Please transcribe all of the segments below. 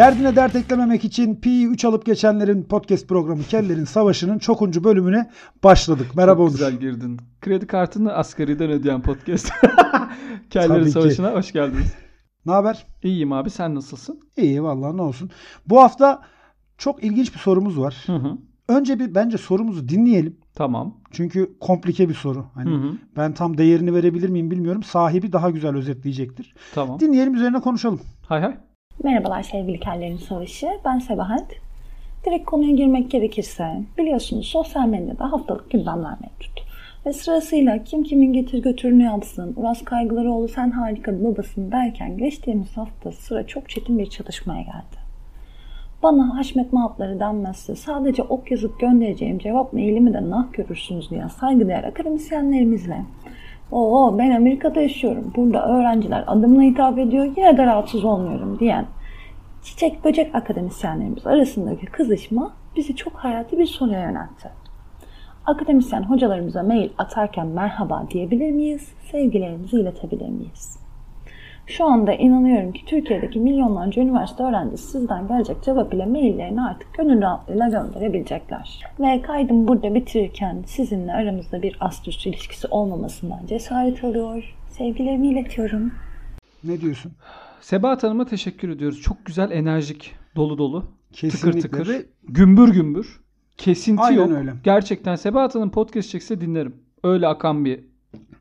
Derdine dert eklememek için Pi 3 alıp geçenlerin podcast programı Kellerin Savaşı'nın çokuncu bölümüne başladık. Merhaba Çok Onur. güzel girdin. Kredi kartını asgariden ödeyen podcast. Kellerin Tabii ki. Savaşı'na hoş geldiniz. Ne haber? İyiyim abi sen nasılsın? İyi vallahi ne olsun. Bu hafta çok ilginç bir sorumuz var. Hı hı. Önce bir bence sorumuzu dinleyelim. Tamam. Çünkü komplike bir soru. Hani Hı hı. ben tam değerini verebilir miyim bilmiyorum. Sahibi daha güzel özetleyecektir. Tamam. Dinleyelim üzerine konuşalım. Hay hay. Merhabalar sevgili Kellerin Savaşı. Ben Sebahat. Direkt konuya girmek gerekirse biliyorsunuz sosyal medyada haftalık gündemler mevcut. Ve sırasıyla kim kimin getir götürünü yapsın, Uras Kaygılaroğlu sen harika babasın derken geçtiğimiz hafta sıra çok çetin bir çatışmaya geldi. Bana Haşmet Mahatları denmezse sadece ok yazıp göndereceğim cevap mailimi de nah görürsünüz diyen saygıdeğer akademisyenlerimizle Oo ben Amerika'da yaşıyorum. Burada öğrenciler adımla hitap ediyor. Yine de rahatsız olmuyorum diyen çiçek böcek akademisyenlerimiz arasındaki kızışma bizi çok hayati bir soruya yöneltti. Akademisyen hocalarımıza mail atarken merhaba diyebilir miyiz? Sevgilerimizi iletebilir miyiz? Şu anda inanıyorum ki Türkiye'deki milyonlarca üniversite öğrencisi sizden gelecek cevap ile maillerini artık gönül rahatlığıyla gönderebilecekler. Ve kaydım burada bitirirken sizinle aramızda bir ast ilişkisi olmamasından cesaret alıyor. Sevgilerimi iletiyorum. Ne diyorsun? Sebahat Hanım'a teşekkür ediyoruz. Çok güzel, enerjik, dolu dolu, Kesinlikle. tıkır tıkır, gümbür gümbür. Kesinti Aynen yok. öyle. Gerçekten Sebahat Hanım podcast çekse dinlerim. Öyle akan bir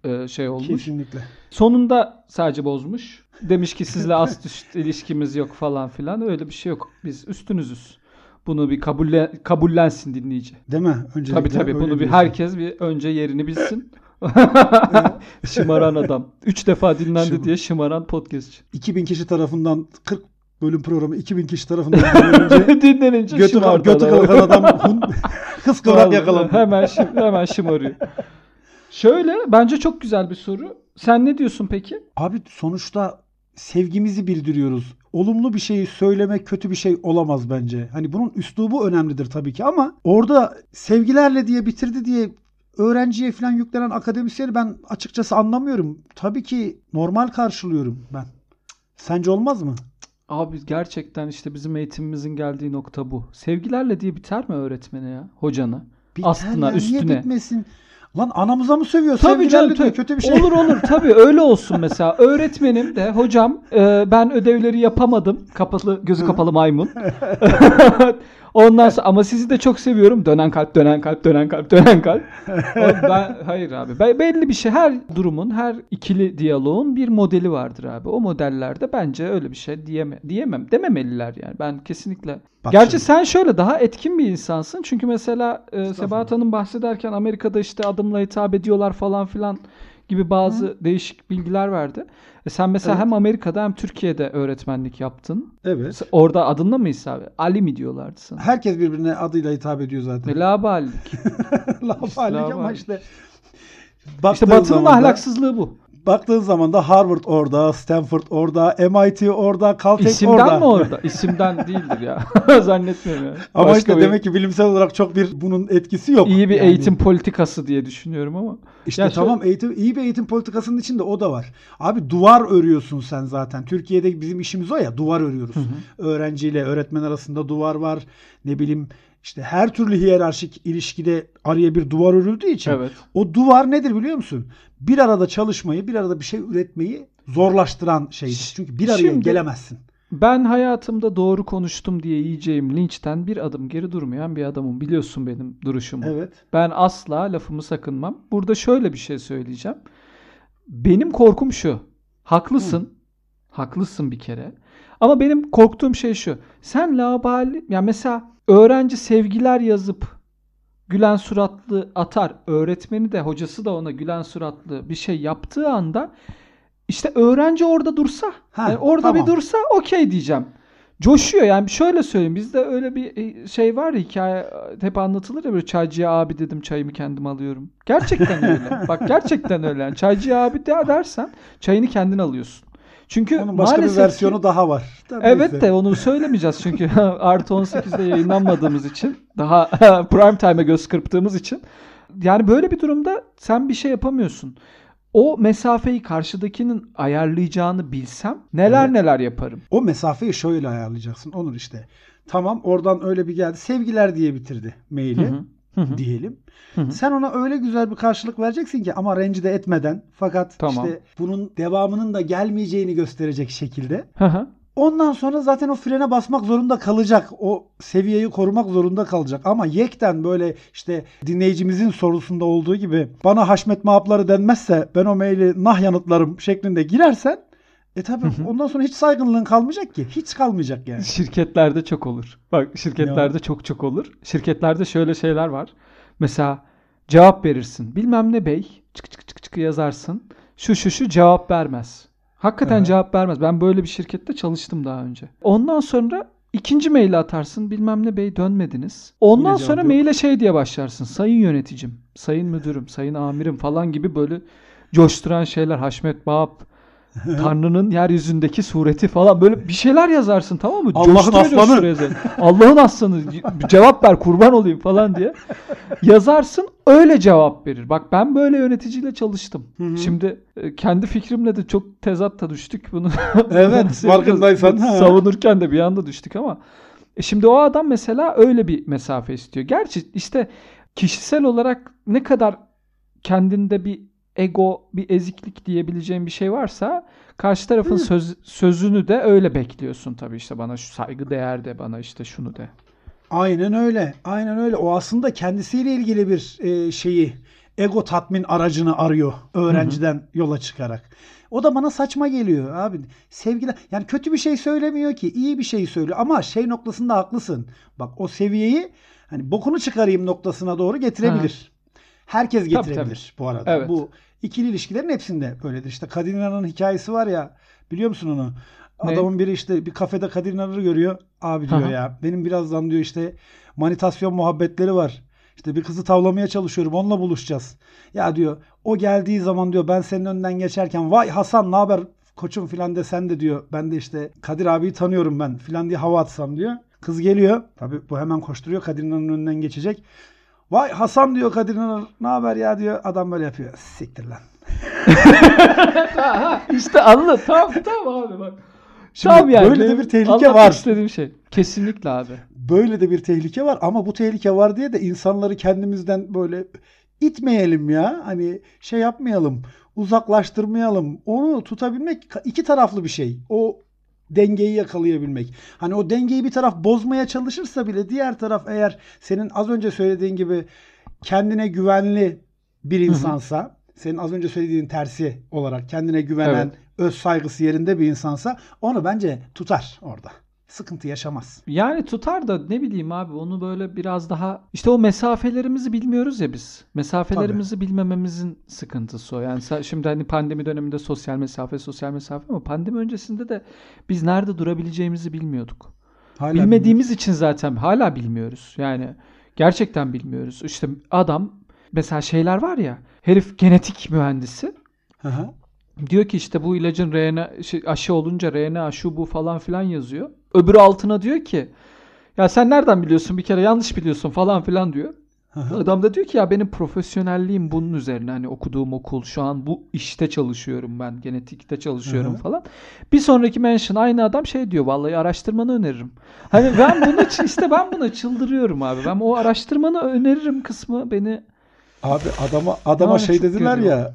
e, şey olmuş. kesinlikle. Sonunda sadece bozmuş. Demiş ki sizle ast üst ilişkimiz yok falan filan. Öyle bir şey yok. Biz üstünüzüz. Bunu bir kabulle, kabullensin dinleyici. Değil mi? Öncelikle Tabii tabii bunu bir diyorsun. herkes bir önce yerini bilsin. şımaran adam. Üç defa dinlendi Şımar. diye şımaran podcastçi. 2000 kişi tarafından 40 bölüm programı 2000 kişi tarafından dinlenince Dinlenince götü, götü kalkan adam hun- kıskıvrak yakalandı. Hemen, şım, hemen şımarıyor. Şöyle bence çok güzel bir soru. Sen ne diyorsun peki? Abi sonuçta sevgimizi bildiriyoruz. Olumlu bir şeyi söylemek kötü bir şey olamaz bence. Hani bunun üslubu önemlidir tabii ki ama orada sevgilerle diye bitirdi diye öğrenciye falan yüklenen akademisyeni ben açıkçası anlamıyorum. Tabii ki normal karşılıyorum ben. Sence olmaz mı? Abi gerçekten işte bizim eğitimimizin geldiği nokta bu. Sevgilerle diye biter mi öğretmene ya? Hocana? Biter Aslına, ya, Niye üstüne. bitmesin? Lan anamıza mı sövüyor? Tabii canım tabii. kötü bir şey. Olur olur tabii öyle olsun mesela. Öğretmenim de hocam e, ben ödevleri yapamadım. Kapalı gözü kapalı maymun. Ondan sonra ama sizi de çok seviyorum. Dönen kalp, dönen kalp, dönen kalp, dönen kalp. Ben hayır abi. Ben, belli bir şey her durumun, her ikili diyaloğun bir modeli vardır abi. O modellerde bence öyle bir şey diyeme, diyemem. Dememeliler yani. Ben kesinlikle. Bak Gerçi şimdi. sen şöyle daha etkin bir insansın. Çünkü mesela e, Sebahat Hanım bahsederken Amerika'da işte adımla hitap ediyorlar falan filan gibi bazı değişik bilgiler verdi. E sen mesela Evet. hem Amerika'da hem Türkiye'de öğretmenlik yaptın. Evet. Orada adınla mı hitap? Ali mi diyorlardı sana? Herkes birbirine adıyla hitap ediyor zaten. Melabalik. Lafalik ama Lavalik. işte İşte baktığın Batı'nın zaman da- ahlaksızlığı bu. Baktığın zaman da Harvard orada, Stanford orada, MIT orada, Caltech İsimden orada. mi orada? İsimden değildir ya. Zannetmiyorum ya. Ama Başka işte bir- demek ki bilimsel olarak çok bir bunun etkisi yok. iyi bir Yani eğitim politikası diye düşünüyorum ama. İşte Ya şöyle- tamam eğitim iyi bir eğitim politikasının içinde o da var. Abi duvar örüyorsun sen zaten. Türkiye'de bizim işimiz o ya duvar örüyoruz. Öğrenciyle öğretmen arasında duvar var. Ne bileyim işte her türlü hiyerarşik ilişkide araya bir duvar örüldüğü için Evet. o duvar nedir biliyor musun? Bir arada çalışmayı, bir arada bir şey üretmeyi zorlaştıran şeydir. Çünkü bir araya Şimdi- gelemezsin. Ben hayatımda doğru konuştum diye yiyeceğim linçten bir adım geri durmayan bir adamım. Biliyorsun benim duruşumu. Evet. Ben asla lafımı sakınmam. Burada şöyle bir şey söyleyeceğim. Benim korkum şu. Haklısın. Haklısın bir kere. Ama benim korktuğum şey şu. Sen labali ya mesela öğrenci sevgiler yazıp gülen suratlı atar. Öğretmeni de hocası da ona gülen suratlı bir şey yaptığı anda işte öğrenci orada dursa Ha, yani orada tamam. bir dursa okey diyeceğim. Coşuyor yani şöyle söyleyeyim bizde öyle bir e, şey var ya hikaye hep anlatılır ya böyle çaycıya abi dedim çayımı kendim alıyorum. Gerçekten öyle. Bak gerçekten öyle. Yani çaycıya abi de dersen çayını kendin alıyorsun. Çünkü Onun başka bir maalesef ki- versiyonu daha var. Da Evet neyse. de onu söylemeyeceğiz çünkü artı 18'de yayınlanmadığımız için daha prime time'e göz kırptığımız için yani böyle bir durumda sen bir şey yapamıyorsun. o mesafeyi karşıdakinin ayarlayacağını bilsem neler Evet. neler yaparım. O mesafeyi şöyle ayarlayacaksın. Onur işte. Tamam oradan öyle bir geldi. Sevgiler diye bitirdi maili. Hı hı. Hı hı. diyelim. Hı hı. Sen ona öyle güzel bir karşılık vereceksin ki ama rencide etmeden fakat Tamam. işte bunun devamının da gelmeyeceğini gösterecek şekilde. Hı hı. Ondan sonra zaten o frene basmak zorunda kalacak. O seviyeyi korumak zorunda kalacak. Ama yekten böyle işte dinleyicimizin sorusunda olduğu gibi bana haşmet mahapları denmezse ben o maili nah yanıtlarım şeklinde girersen e tabi ondan sonra hiç saygınlığın kalmayacak ki. Hiç kalmayacak yani. Şirketlerde çok olur. Bak şirketlerde çok çok olur. Şirketlerde şöyle şeyler var. Mesela cevap verirsin. Bilmem ne bey. Çık çık çık çık yazarsın. Şu şu şu cevap vermez. Hakikaten Evet. cevap vermez. Ben böyle bir şirkette çalıştım daha önce. Ondan sonra ikinci maili atarsın. Bilmem ne bey dönmediniz. Ondan Yine sonra yok. maile şey diye başlarsın. Sayın yöneticim, sayın müdürüm, sayın amirim falan gibi böyle coşturan şeyler. Haşmet Bağap, Tanrı'nın yeryüzündeki sureti falan böyle bir şeyler yazarsın tamam mı? Allah'ın aslanı. Allah'ın aslanı cevap ver kurban olayım falan diye. Yazarsın öyle cevap verir. Bak ben böyle yöneticiyle çalıştım. hı. Şimdi e, kendi fikrimle de çok tezatta düştük bunu. Evet, farkındaysan. Savunurken de bir anda düştük ama. E şimdi o adam mesela öyle bir mesafe istiyor. Gerçi işte kişisel olarak ne kadar kendinde bir ego, bir eziklik diyebileceğin bir şey varsa karşı tarafın söz, sözünü de öyle bekliyorsun tabii işte bana şu saygı değer de bana işte şunu de. Aynen öyle. Aynen öyle. O aslında kendisiyle ilgili bir e, şeyi ego tatmin aracını arıyor öğrenciden yola çıkarak. O da bana saçma geliyor abi. Sevgiler yani kötü bir şey söylemiyor ki, iyi bir şey söylüyor ama şey noktasında haklısın. Bak o seviyeyi hani bokunu çıkarayım noktasına doğru getirebilir. Herkes Tabii, getirebilir bu arada. Evet. Bu ikili ilişkilerin hepsinde böyledir. İşte Kadir İnanır'ın hikayesi var ya biliyor musun onu? Ne? Adamın biri işte bir kafede Kadir İnanır'ı görüyor. Abi diyor ya benim birazdan diyor işte manitasyon muhabbetleri var. İşte bir kızı tavlamaya çalışıyorum. Onunla buluşacağız. Ya diyor o geldiği zaman diyor ben senin önünden geçerken vay Hasan ne haber koçum filan desen de diyor. Ben de işte Kadir abiyi tanıyorum ben filan diye hava atsam diyor. Kız geliyor. Tabii bu hemen koşturuyor. Kadir İnanır'ın önünden geçecek. Vay Hasan diyor Kadir İnanır ne haber ya diyor. Adam böyle yapıyor. Siktir lan. işte anla tam tam abi bak. Şimdi tam yani. böyle de bir tehlike var. istediğim şey. Kesinlikle abi. Böyle de bir tehlike var ama bu tehlike var diye de insanları kendimizden böyle itmeyelim ya. Hani şey yapmayalım, uzaklaştırmayalım. Onu tutabilmek iki taraflı bir şey. O dengeyi yakalayabilmek. Hani o dengeyi bir taraf bozmaya çalışırsa bile diğer taraf eğer senin az önce söylediğin gibi kendine güvenli bir insansa, senin az önce söylediğin tersi olarak kendine güvenen, Evet. öz saygısı yerinde bir insansa onu bence tutar orada. Sıkıntı yaşamaz. Yani tutar da ne bileyim abi onu böyle biraz daha işte o mesafelerimizi bilmiyoruz ya biz. Mesafelerimizi bilmememizin sıkıntısı o. Yani şimdi hani pandemi döneminde sosyal mesafe sosyal mesafe ama pandemi öncesinde de biz nerede durabileceğimizi bilmiyorduk. Hala Bilmediğimiz için zaten hala bilmiyoruz. Yani gerçekten bilmiyoruz. İşte adam mesela şeyler var ya herif genetik mühendisi Hı hı. Diyor ki işte bu ilacın RNA şey, aşı olunca RNA şu bu falan filan yazıyor. Öbürü altına diyor ki ya sen nereden biliyorsun bir kere yanlış biliyorsun falan filan diyor. Adam da diyor ki ya benim profesyonelliğim bunun üzerine hani okuduğum okul şu an bu işte çalışıyorum ben genetikte çalışıyorum falan. Bir sonraki mention aynı adam şey diyor vallahi araştırmanı öneririm. Hani ben bunu işte ben buna çıldırıyorum abi. Ben o araştırmanı öneririm kısmı beni Abi adama adama şey dediler görüyor. ya.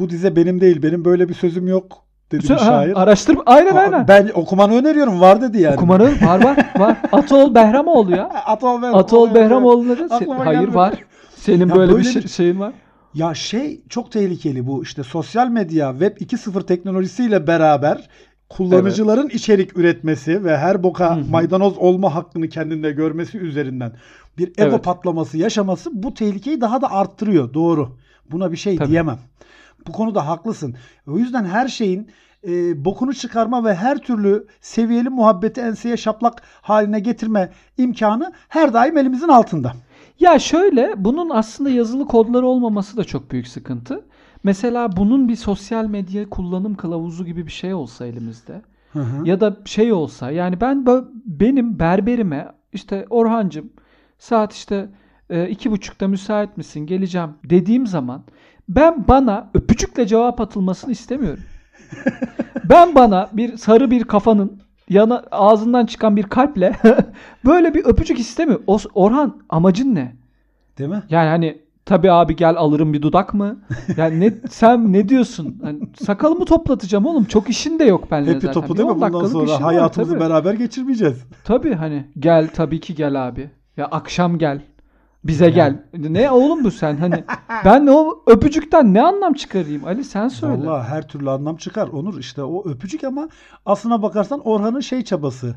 Bu dize benim değil. Benim böyle bir sözüm yok dedi bir Ha, şair. araştırma aynen Aa, aynen. Ben okumanı öneriyorum. Var dedi yani. Okumanı var var var. Atol Behramoğlu ya. Atol, ben, Atol Behramoğlu'na da se- hayır var. Senin Ya böyle, bir böyle şey- bir- şeyin var. Ya şey çok tehlikeli bu işte sosyal medya Web 2.0 teknolojisiyle beraber kullanıcıların içerik üretmesi ve her boka Hı hı. maydanoz olma hakkını kendinde görmesi üzerinden bir ego Evet. patlaması yaşaması bu tehlikeyi daha da arttırıyor. Doğru. Buna bir şey Tabii. diyemem. Bu konuda haklısın. O yüzden her şeyin e, bokunu çıkarma ve her türlü seviyeli muhabbeti enseye şaplak haline getirme imkanı her daim elimizin altında. Ya şöyle bunun aslında yazılı kodları olmaması da çok büyük sıkıntı. Mesela bunun bir sosyal medya kullanım kılavuzu gibi bir şey olsa elimizde. Hı hı. Ya da şey olsa yani ben benim berberime işte Orhancım saat işte e, iki buçukta müsait misin geleceğim dediğim zaman Ben bana öpücükle cevap atılmasını istemiyorum. ben bana bir sarı bir kafanın yana ağzından çıkan bir kalple böyle bir öpücük istemiyorum. O, Orhan amacın ne? Değil mi? Yani hani tabii abi gel alırım bir dudak mı? Yani ne sen ne diyorsun? Hani sakalımı toplatacağım oğlum. Çok işin de yok benimle Hepi zaten. topu değil mi? 10 Bundan sonra işin var hayatımızı tabii. beraber geçirmeyeceğiz. Tabii hani gel tabii ki gel abi. Ya akşam gel. Bize gel. Ne oğlum bu sen hani ben o öpücükten ne anlam çıkarayım Ali sen söyle. Vallahi her türlü anlam çıkar. Onur işte o öpücük ama aslına bakarsan Orhan'ın şey çabası.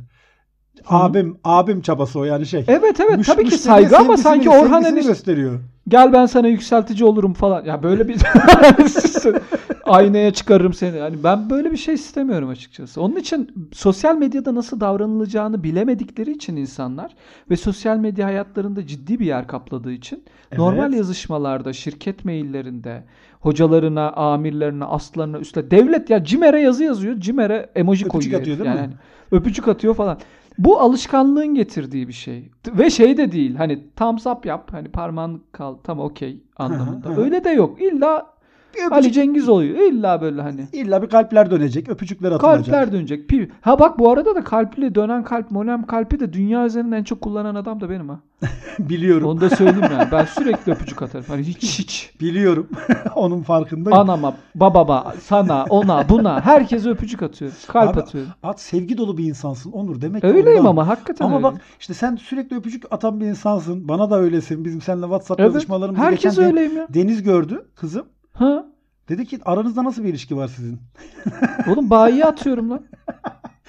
Abim abim çabası o yani şey. Evet evet Müş- tabii ki saygı ama sanki Orhan enişte gösteriyor. gel ben sana yükseltici olurum falan. Ya böyle bir aynaya çıkarırım seni. Yani ben böyle bir şey istemiyorum açıkçası. Onun için sosyal medyada nasıl davranılacağını bilemedikleri için insanlar ve sosyal medya hayatlarında ciddi bir yer kapladığı için Evet. normal yazışmalarda, şirket maillerinde, hocalarına, amirlerine, astlarına, üstle devlet ya CİMER'e yazı yazıyor. CİMER'e emoji Öpücük koyuyor. atıyor değil mi? Yani hani öpücük atıyor falan. Bu alışkanlığın getirdiği bir şey. Ve şey de değil. Hani thumbs up yap. Hani parmağın kal. Tam okey anlamında. Öyle de yok. İlla Bir öpücük- Ali Cengiz oluyor. İlla böyle hani. İlla bir kalpler dönecek, öpücükler atılacak. Kalpler dönecek. Ha bak bu arada da kalpli dönen kalp, monem kalpi de dünya üzerinde en çok kullanan adam da benim ha. Biliyorum. Onu da söyleyeyim yani. Ben sürekli öpücük atarım. Hani hiç hiç. Biliyorum. Onun farkındayım. Anama, babama, sana, ona, buna herkese öpücük atıyorum. Kalp Abi, atıyorum. At sevgi dolu bir insansın Onur demek Öyleyim ondan. ama hakikaten Ama öyle. bak işte sen sürekli öpücük atan bir insansın. Bana da öylesin. Bizim seninle WhatsApp Evet. yazışmalarımızı Herkes geçen öyleyim ya. Deniz gördü kızım. Ha? Dedi ki aranızda nasıl bir ilişki var sizin? Oğlum bayiye atıyorum lan.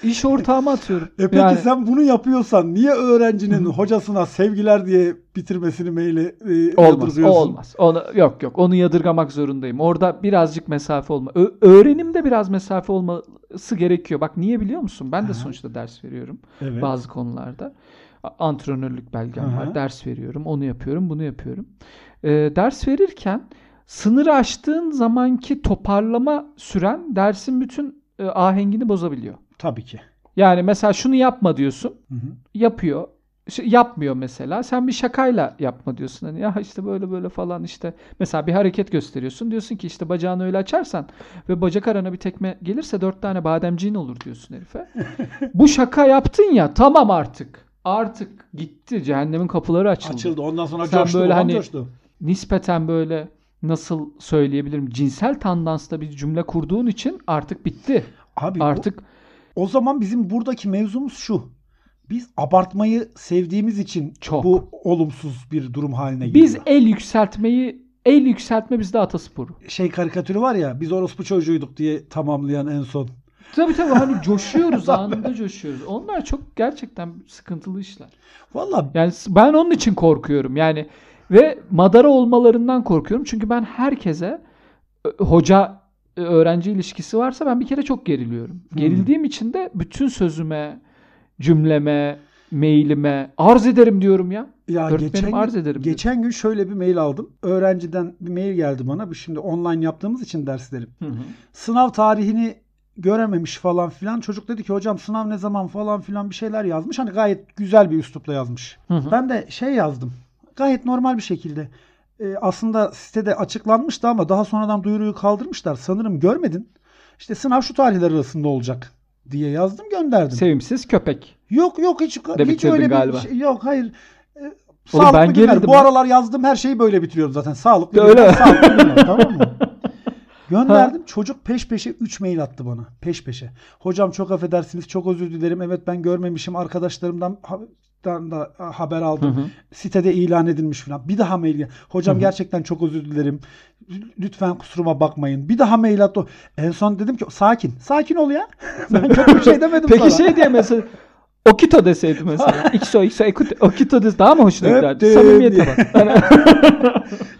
İş ortağıma atıyorum. E peki Yani- sen bunu yapıyorsan niye öğrencinin hocasına sevgiler diye bitirmesini maili e, Olmaz, o olmaz. Onu, yok yok, onu yadırgamak zorundayım. Orada birazcık mesafe olma. Ö- öğrenimde biraz mesafe olması gerekiyor. Bak niye biliyor musun? Ben de Aha. sonuçta ders veriyorum Evet. bazı konularda. Antrenörlük belgem Aha. var. Ders veriyorum. Onu yapıyorum, bunu yapıyorum. Ee, ders verirken sınırı aştığın zamanki toparlama süren dersin bütün e, ahengini bozabiliyor. Tabii ki. Yani mesela şunu yapma diyorsun Hı hı. yapıyor. Şey, yapmıyor mesela. Sen bir şakayla yapma diyorsun. Hani ya işte böyle böyle falan işte. Mesela bir hareket gösteriyorsun. Diyorsun ki işte bacağını öyle açarsan ve bacak arana bir tekme gelirse dört tane bademciğin olur diyorsun herife. Bu şaka yaptın ya tamam artık. Artık gitti. Cehennemin kapıları açıldı. Açıldı. Ondan sonra Sen coştu. böyle hani- coştu. Nispeten böyle nasıl söyleyebilirim? Cinsel tandansta bir cümle kurduğun için artık bitti. Abi Artık o zaman bizim buradaki mevzumuz şu. Biz abartmayı sevdiğimiz için Çok. bu olumsuz bir durum haline geliyor. biz el yükseltmeyi el yükseltme bizde atasporu. şey karikatürü var ya biz orospu çocuğuyduk diye tamamlayan en son. Tabii tabii hani coşuyoruz anında coşuyoruz. Onlar çok gerçekten sıkıntılı işler. Valla Yani ben onun için korkuyorum. Yani ve madara olmalarından korkuyorum. Çünkü ben herkese ö- hoca e, öğrenci ilişkisi varsa ben bir kere çok geriliyorum. Gerildiğim için de bütün sözüme, cümleme, mailime arz ederim diyorum ya. ya Öğretmenim geçen arz gün, ederim. geçen gün şöyle bir mail aldım. Öğrenciden bir mail geldi bana. Bu şimdi online yaptığımız için derslerim. Hı hı. Sınav tarihini görememiş falan filan. Çocuk dedi ki hocam sınav ne zaman falan filan bir şeyler yazmış. Hani gayet güzel bir üslupla yazmış. Hı hı. Ben de şey yazdım. Gayet normal bir şekilde. Ee, aslında sitede açıklanmıştı ama daha sonradan duyuruyu kaldırmışlar. Sanırım görmedin. İşte sınav şu tarihler arasında olacak diye yazdım gönderdim. Sevimsiz köpek. yok yok hiç hiç bitirdin öyle galiba. bir şey yok hayır. Ee, Oğlum sağlıklı ben günler. Bu lan. aralar yazdığım her şeyi böyle bitiriyorum zaten. Sağlıklı Öyle günler, sağlıklı günler tamam mı? Gönderdim. Çocuk peş peşe 3 mail attı bana. Peş peşe. Hocam çok affedersiniz. Çok özür dilerim. Evet ben görmemişim. Arkadaşlarımdan ha- dan da haber aldım. Hı hı. Sitede ilan edilmiş falan. Bir daha mail. Hocam gerçekten çok özür dilerim. Lütfen kusuruma bakmayın. Bir daha mail attı. En son dedim ki sakin. Sakin ol ya. ben kötü bir şey demedim Peki sana. şey diye mesela Okito deseydi mesela. XO, XO, Okito, Okito des daha mı hoşuna giderdi? Samimiyete bak. Hani,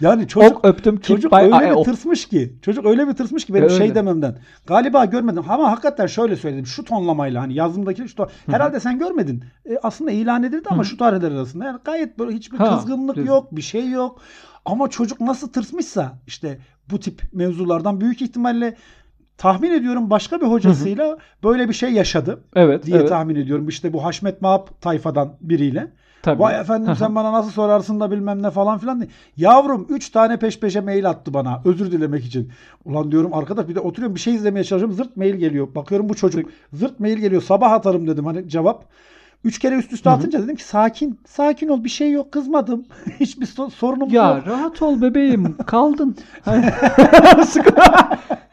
Yani çocuk ok öptüm. Çocuk Çocuk bay, öyle ay, bir ok. tırsmış ki. Çocuk öyle bir tırsmış ki benim Öyle. şey dememden. Galiba görmedim ama hakikaten şöyle söyledim. Şu tonlamayla hani yazımdaki şu ton- Herhalde sen görmedin. E, aslında ilan edildi ama şu tarihler arasında. Yani gayet böyle hiçbir Ha, kızgınlık dedim. yok, bir şey yok. Ama çocuk nasıl tırsmışsa işte bu tip mevzulardan büyük ihtimalle tahmin ediyorum başka bir hocasıyla böyle bir şey yaşadı Evet, diye evet. tahmin ediyorum. İşte bu Haşmet Mahap tayfadan biriyle. Tabii. Vay efendim sen bana nasıl sorarsın da bilmem ne falan filan diye. Yavrum 3 tane peş peşe mail attı bana özür dilemek için. Ulan diyorum arkadaş bir de oturuyorum bir şey izlemeye çalışıyorum zırt mail geliyor. Bakıyorum bu çocuk zırt mail geliyor sabah atarım dedim hani cevap. Üç kere üst üste atınca dedim ki sakin sakin ol bir şey yok kızmadım. Hiçbir so- sorunum Ya yok. rahat ol bebeğim. Kaldın.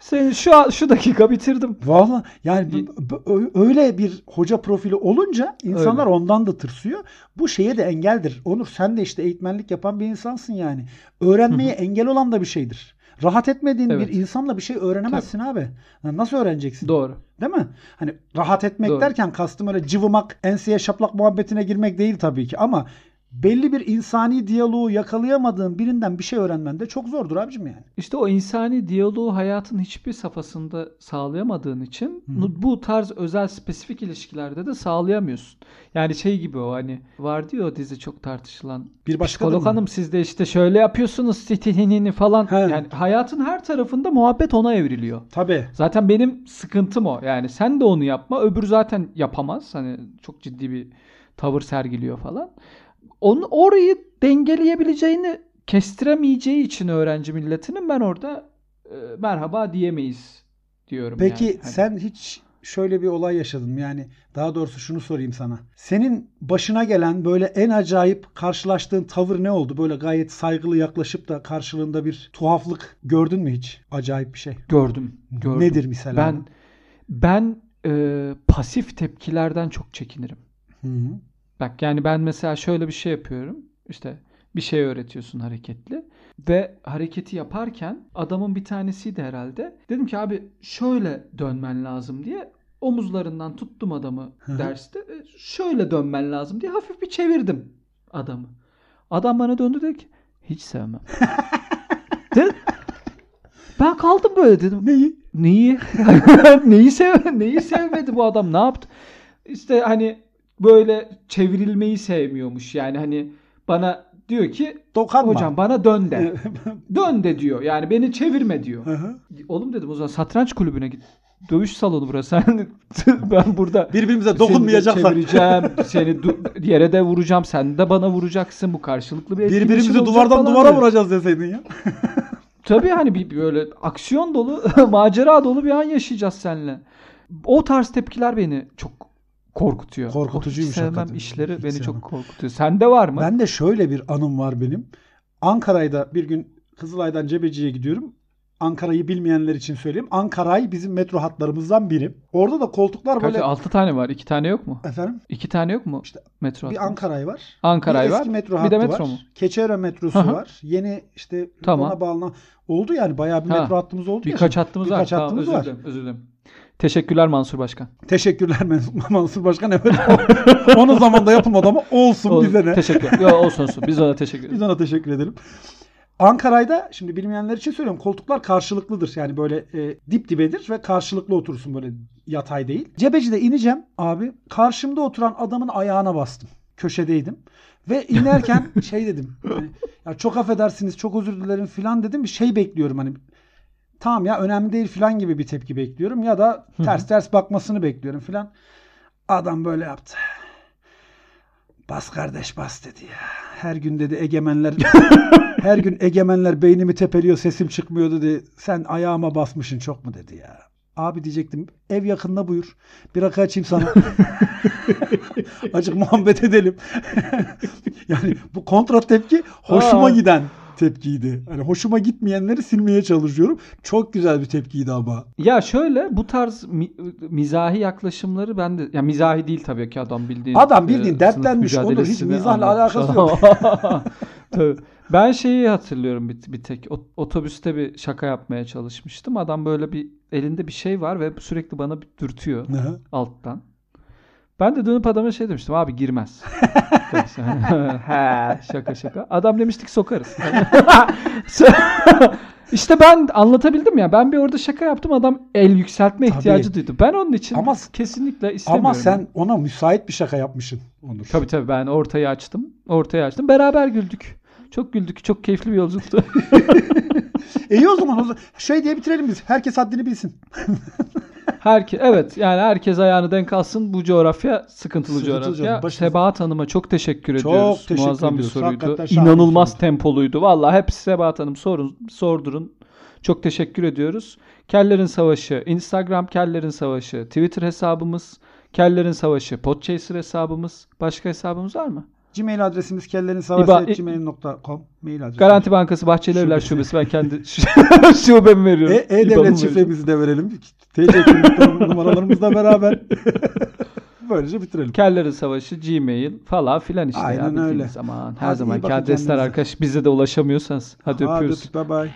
Seni şu an, şu dakika bitirdim. Vallahi yani b- b- öyle bir hoca profili olunca insanlar ondan da tırsıyor. Bu şeye de engeldir. Onur sen de işte eğitmenlik yapan bir insansın yani. Öğrenmeye engel olan da bir şeydir. Rahat etmediğin Evet. bir insanla bir şey öğrenemezsin abi. Yani Nasıl öğreneceksin? Doğru. Değil mi? Hani rahat etmek Doğru. derken kastım öyle cıvımak, enseye şaplak muhabbetine girmek değil tabii ki ama belli bir insani diyaloğu yakalayamadığın birinden bir şey öğrenmen de çok zordur abicim yani. İşte o insani diyaloğu hayatın hiçbir safhasında sağlayamadığın için bu tarz özel spesifik ilişkilerde de sağlayamıyorsun. Yani şey gibi o hani var diyor dizi çok tartışılan. Bir başka Psikolog hanım siz de işte şöyle yapıyorsunuz stitinini falan. He. Yani hayatın her tarafında muhabbet ona evriliyor. Tabii. Zaten benim sıkıntım o. Yani sen de onu yapma. Öbürü zaten yapamaz. Hani çok ciddi bir tavır sergiliyor falan. Onu orayı dengeleyebileceğini kestiremeyeceği için öğrenci milletinin ben orada e, merhaba diyemeyiz diyorum. Peki yani. Hani- sen hiç şöyle bir olay yaşadın mı? Yani daha doğrusu şunu sorayım sana. Senin başına gelen böyle en acayip karşılaştığın tavır ne oldu? Böyle gayet saygılı yaklaşıp da karşılığında bir tuhaflık gördün mü hiç? Acayip bir şey. gördüm, gördüm. Nedir mesela? Ben ben e, pasif tepkilerden çok çekinirim. Hı hı. Bak yani ben mesela şöyle bir şey yapıyorum. İşte bir şey öğretiyorsun hareketli ve hareketi yaparken adamın bir tanesiydi herhalde. Dedim ki abi şöyle dönmen lazım diye omuzlarından tuttum adamı derste. E, Şöyle dönmen lazım diye hafif bir çevirdim adamı. Adam bana döndü dedi ki hiç sevmem. Dedi. Ben kaldım böyle dedim. Neyi? Neyi? neyi sev neyi sevmedi bu adam? Ne yaptı? İşte hani böyle çevrilmeyi sevmiyormuş. Yani hani bana diyor ki Dokanma. hocam bana dön de. dön de diyor. Yani beni çevirme diyor. Oğlum dedim o zaman satranç kulübüne git. Dövüş salonu burası. Hani ben burada Birbirimize dokunmayacaklar. çevireceğim. Seni du- yere de vuracağım. Sen de bana vuracaksın. Bu karşılıklı bir Birbirimizi duvardan duvara diyor. vuracağız deseydin ya. Tabii hani bir böyle aksiyon dolu, macera dolu bir an yaşayacağız seninle. O tarz tepkiler beni çok korkutuyor. Korkutucuymuş hiç sevmem hakikaten. işleri Hiç beni sevmem. çok korkutuyor. Sende var mı? Ben de şöyle bir anım var benim. Ankara'da bir gün Kızılay'dan Cebeci'ye gidiyorum. Ankara'yı bilmeyenler için söyleyeyim. Ankara'yı bizim metro hatlarımızdan biri. Orada da koltuklar Kaç? böyle... 6 tane var. 2 tane yok mu? Efendim? 2 tane yok mu? İşte metro Bir? Ankara'yı var. Ankara'yı bir var. eski metro bir de metro var. mu? Keçiören metrosu var. Yeni işte Tamam. ona bağlanan oldu yani bayağı bir Ha. metro hattımız oldu. ya Birkaç şimdi. hattımız var. Birkaç Tamam, hattımız özür var. dilerim. Özür dilerim. Teşekkürler Mansur Başkan. Teşekkürler Mansur Başkan. Evet. Onun zamanında yapılmadı ama olsun O- bize ne. Teşekkür. Yo, olsun olsun. Biz ona teşekkür ederiz. Biz ona teşekkür edelim. Ankara'da şimdi bilmeyenler için söylüyorum koltuklar karşılıklıdır. Yani böyle e, dip dibedir ve karşılıklı oturursun böyle yatay değil. Cebeci'de ineceğim abi. Karşımda oturan adamın ayağına bastım. Köşedeydim. Ve inerken şey dedim. hani, ya çok affedersiniz çok özür dilerim filan dedim. Bir şey bekliyorum hani. Tamam ya önemli değil filan gibi bir tepki bekliyorum. Ya da ters ters bakmasını bekliyorum filan. Adam böyle yaptı. Bas kardeş bas dedi ya. Her gün dedi egemenler her gün egemenler beynimi tepeliyor sesim çıkmıyor dedi. Sen ayağıma basmışın çok mu dedi ya. Abi diyecektim ev yakında buyur. Bir rakı açayım sana. Acık muhabbet edelim. yani bu kontra tepki hoşuma Aa. giden tepkiydi. Hani hoşuma gitmeyenleri silmeye çalışıyorum. Çok güzel bir tepkiydi ama. Ya şöyle bu tarz mi- mizahi yaklaşımları ben de ya mizahi değil tabii ki adam bildiğin Adam bildiğin sınıf dertlenmiş, Onur. Hiç mizahla alakası. Tabii. Ben şeyi hatırlıyorum bir, bir tek Ot- otobüste bir şaka yapmaya çalışmıştım. Adam böyle bir elinde bir şey var ve sürekli bana bir dürtüyor Hı. alttan. Ben de dönüp adama şey demiştim abi girmez. He şaka şaka. Adam demiştik sokarız. işte ben anlatabildim ya. Ben bir orada şaka yaptım. Adam el yükseltme Tabii. ihtiyacı duydu. Ben onun için Ama- kesinlikle istemiyorum. Ama sen ona müsait bir şaka yapmışsın Onur. Tabii tabii ben ortayı açtım. Ortayı açtım. Beraber güldük. Çok güldük. Çok keyifli bir yolculuktu. İyi. O zaman şey diye bitirelim biz. Herkes haddini bilsin. Herke, evet yani herkes ayağını denk alsın. Bu coğrafya sıkıntılı, Sıkıntılı coğrafya. coğrafya. Başımız- Sebahat Hanım'a çok teşekkür Çok ediyoruz. teşekkür Muazzam bir ediyoruz. soruydu. Hakikaten şahane bir İnanılmaz soruydu. tempoluydu. Vallahi hep Sebahat Hanım sorun, sordurun. Çok teşekkür ediyoruz. Kellerin Savaşı, Instagram Kellerin Savaşı, Twitter hesabımız Kellerin Savaşı, Podchaser hesabımız. Başka hesabımız var mı? Gmail adresimiz kellerinsavaşı.gmail.com mail adresi. Garanti Bankası Bahçeli Evler Şubesi. Ben kendi şubemi veriyorum. E- E-Devlet şifremizi de verelim. TC kimlik numaralarımızla beraber. Böylece bitirelim. Kellerin Savaşı, Gmail falan filan işte. Aynen ya, öyle. Zaman. Her Hadi bakın adresler arkadaş. Bize de ulaşamıyorsanız. Hadi Hadi öpüyoruz. Bye bye.